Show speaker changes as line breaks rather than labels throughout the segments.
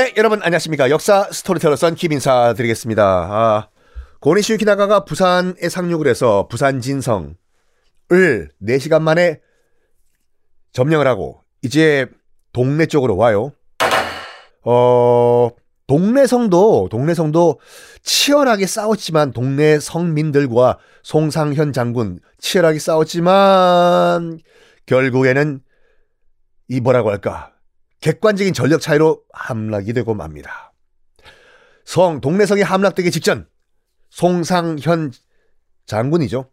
네, 여러분 안녕하십니까. 역사 스토리텔러 선 김 인사 드리겠습니다. 아, 고니시 유키나가가 부산에 상륙을 해서 부산 진성을 4시간 만에 점령을 하고 이제 동네 쪽으로 와요. 어, 동네 성도, 동네 성도 치열하게 싸웠지만 동네 성민들과 송상현 장군 치열하게 싸웠지만 결국에는 이 뭐라고 할까 객관적인 전력 차이로 함락이 되고 맙니다. 성 동래성이 함락되기 직전 송상현 장군이죠.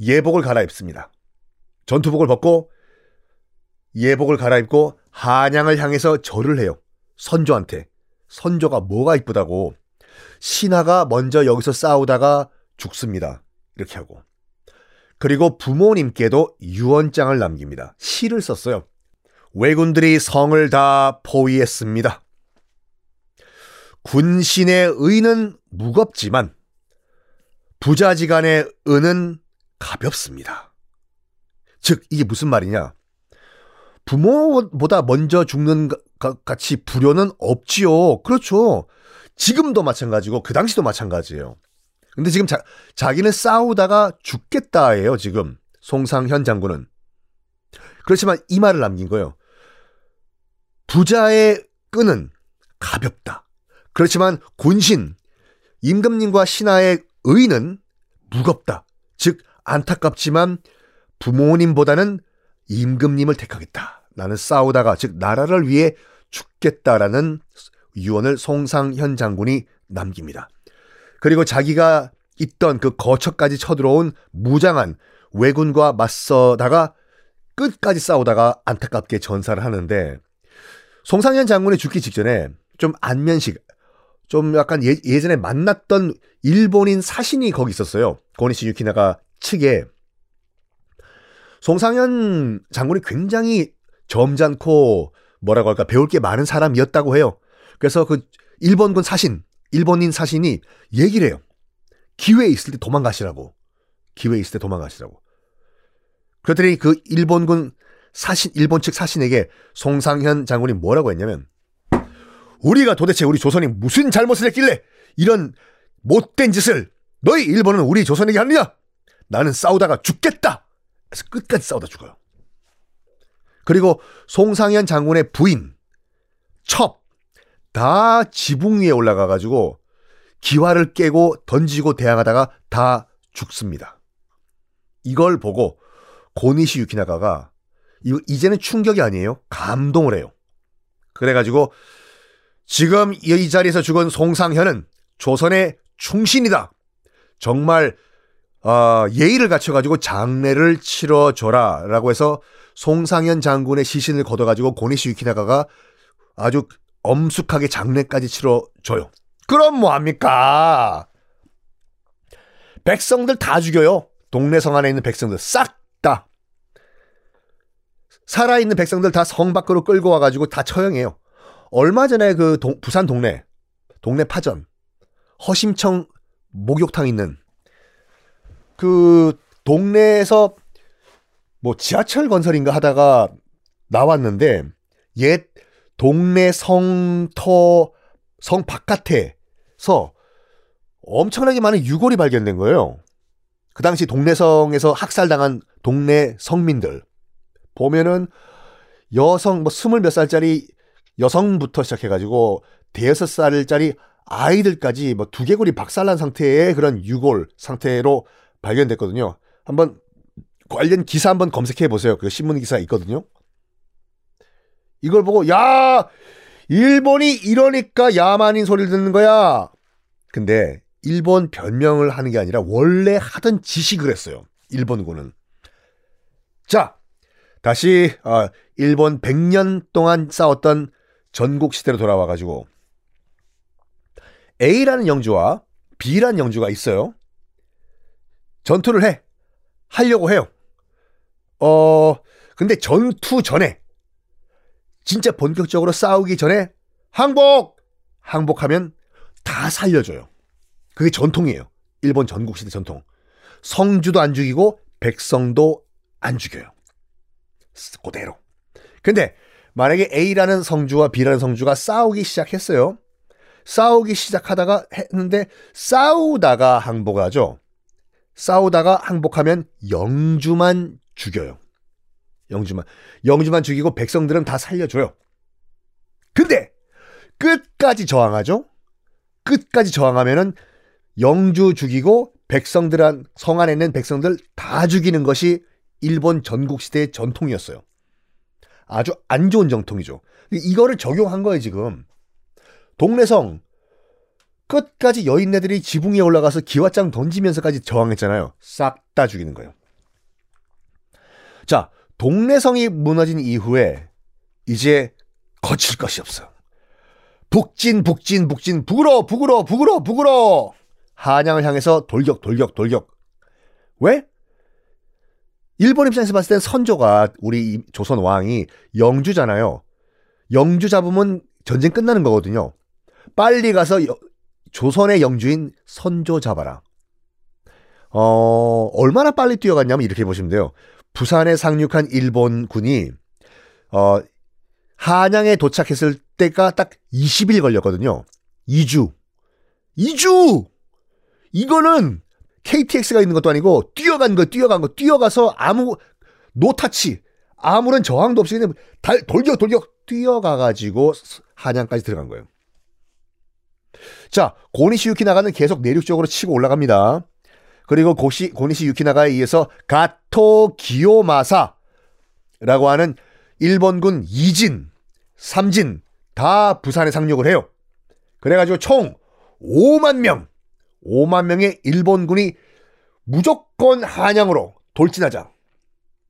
예복을 갈아입습니다. 전투복을 벗고 예복을 갈아입고 한양을 향해서 절을 해요. 선조한테. 선조가 뭐가 이쁘다고. 신하가 먼저 여기서 싸우다가 죽습니다. 이렇게 하고. 그리고 부모님께도 유언장을 남깁니다. 시를 썼어요. 왜군들이 성을 다 포위했습니다. 군신의 의는 무겁지만 부자지간의 은은 가볍습니다. 즉 이게 무슨 말이냐? 부모보다 먼저 죽는 같이 불효는 없지요. 그렇죠. 지금도 마찬가지고 그 당시도 마찬가지예요. 근데 지금 자, 자기는 싸우다가 죽겠다예요. 지금 송상현 장군은. 그렇지만 이 말을 남긴 거예요. 부자의 끈은 가볍다. 그렇지만 군신, 임금님과 신하의 의는 무겁다. 즉, 안타깝지만 부모님보다는 임금님을 택하겠다. 나는 싸우다가, 즉, 나라를 위해 죽겠다라는 유언을 송상현 장군이 남깁니다. 그리고 자기가 있던 그 거처까지 쳐들어온 무장한 왜군과 맞서다가 끝까지 싸우다가 안타깝게 전사를 하는데 송상현 장군이 죽기 직전에 좀 안면식, 좀 약간 예, 예전에 만났던 일본인 사신이 거기 있었어요. 고니시 유키나가 측에. 송상현 장군이 굉장히 점잖고 뭐라고 할까 배울 게 많은 사람이었다고 해요. 그래서 그 일본군 사신, 일본인 사신이 얘기를 해요. 기회 있을 때 도망가시라고. 기회 있을 때 도망가시라고. 그랬더니 그 일본군 사신 일본 측 사신에게 송상현 장군이 뭐라고 했냐면 우리가 도대체 우리 조선이 무슨 잘못을 했길래 이런 못된 짓을 너희 일본은 우리 조선에게 하느냐? 나는 싸우다가 죽겠다. 그래서 끝까지 싸우다 죽어요. 그리고 송상현 장군의 부인 첩 다 지붕 위에 올라가 가지고 기와를 깨고 던지고 대항하다가 다 죽습니다. 이걸 보고 고니시 유키나가가 이제는 충격이 아니에요. 감동을 해요. 그래가지고 지금 이 자리에서 죽은 송상현은 조선의 충신이다. 정말 어, 예의를 갖춰가지고 장례를 치러줘라라고 해서 송상현 장군의 시신을 걷어가지고 고니시 유키나가가 아주 엄숙하게 장례까지 치러줘요. 그럼 뭐합니까? 백성들 다 죽여요. 동네 성 안에 있는 백성들 싹 다. 살아있는 백성들 다 성 밖으로 끌고 와가지고 다 처형해요. 얼마 전에 그 동, 부산 동네, 동네 파전, 허심청 목욕탕 있는 그 동네에서 뭐 지하철 건설인가 하다가 나왔는데 옛 동네 성터 성 바깥에서 엄청나게 많은 유골이 발견된 거예요. 그 당시 동네성에서 학살당한 동네 성민들 보면은 여성 뭐 스물 몇 살짜리 여성부터 시작해가지고 대여섯 살짜리 아이들까지 뭐 두개골이 박살난 상태의 그런 유골 상태로 발견됐거든요. 한번 관련 기사 한번 검색해 보세요. 그 신문 기사 있거든요. 이걸 보고 야 일본이 이러니까 야만인 소리를 듣는 거야. 근데 일본 변명을 하는 게 아니라 원래 하던 지식을 했어요. 일본군은. 자, 다시 어, 일본 100년 동안 싸웠던 전국 시대로 돌아와 가지고 A라는 영주와 B라는 영주가 있어요. 전투를 해. 하려고 해요. 어, 근데 전투 전에 진짜 본격적으로 싸우기 전에 항복! 항복하면 다 살려줘요. 그게 전통이에요. 일본 전국시대 전통. 성주도 안 죽이고 백성도 안 죽여요. 그대로. 근데 만약에 A라는 성주와 B라는 성주가 싸우기 시작했어요. 싸우기 시작하다가 했는데 싸우다가 항복하죠. 싸우다가 항복하면 영주만 죽여요. 영주만. 영주만 죽이고 백성들은 다 살려줘요. 근데 끝까지 저항하죠. 끝까지 저항하면은 영주 죽이고 백성들한 성 안에 있는 백성들 다 죽이는 것이 일본 전국 시대의 전통이었어요. 아주 안 좋은 전통이죠. 이거를 적용한 거예요, 지금. 동래성 끝까지 여인네들이 지붕 위에 올라가서 기와장 던지면서까지 저항했잖아요. 싹 다 죽이는 거예요. 자, 동래성이 무너진 이후에 이제 거칠 것이 없어. 북진, 북진, 북진, 북으로, 북으로, 북으로, 북으로! 한양을 향해서 돌격, 돌격, 돌격. 왜? 일본 입장에서 봤을 땐 선조가 우리 조선 왕이 영주잖아요. 영주 잡으면 전쟁 끝나는 거거든요. 빨리 가서 여, 조선의 영주인 선조 잡아라. 어, 얼마나 빨리 뛰어갔냐면 이렇게 보시면 돼요. 부산에 상륙한 일본군이 어, 한양에 도착했을 때가 딱 20일 걸렸거든요. 2주. 2주! 이거는 KTX가 있는 것도 아니고 뛰어간 거, 뛰어간 거, 뛰어가서 아무 노타치, 아무런 저항도 없이 그냥 달, 돌격, 돌격 뛰어가가지고 한양까지 들어간 거예요. 자, 고니시 유키나가는 계속 내륙적으로 치고 올라갑니다. 그리고 고시, 고니시 유키나가에 의해서 가토 기요마사라고 하는 일본군 2진, 3진 다 부산에 상륙을 해요. 그래가지고 총 5만 명, 5만 명의 일본군이 무조건 한양으로 돌진하자.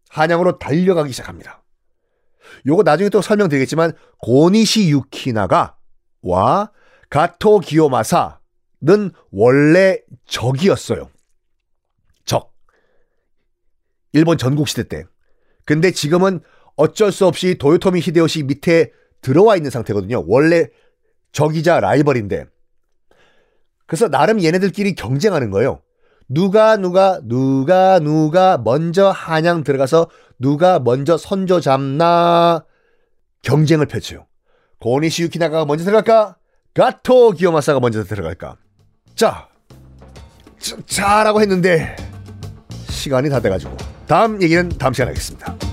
한양으로 달려가기 시작합니다. 요거 나중에 또 설명드리겠지만 고니시 유키나가 와 가토 기요마사는 원래 적이었어요. 적. 일본 전국시대 때. 근데 지금은 어쩔 수 없이 도요토미 히데요시 밑에 들어와 있는 상태거든요. 원래 적이자 라이벌인데. 그래서 나름 얘네들끼리 경쟁하는 거예요. 누가 누가 누가 누가 먼저 한양 들어가서 누가 먼저 선조 잡나 경쟁을 펼쳐요. 고니시 유키나가가 먼저 들어갈까? 가토 기요마사가 먼저 들어갈까? 자, 자라고 했는데 시간이 다 돼가지고 다음 얘기는 다음 시간에 하겠습니다.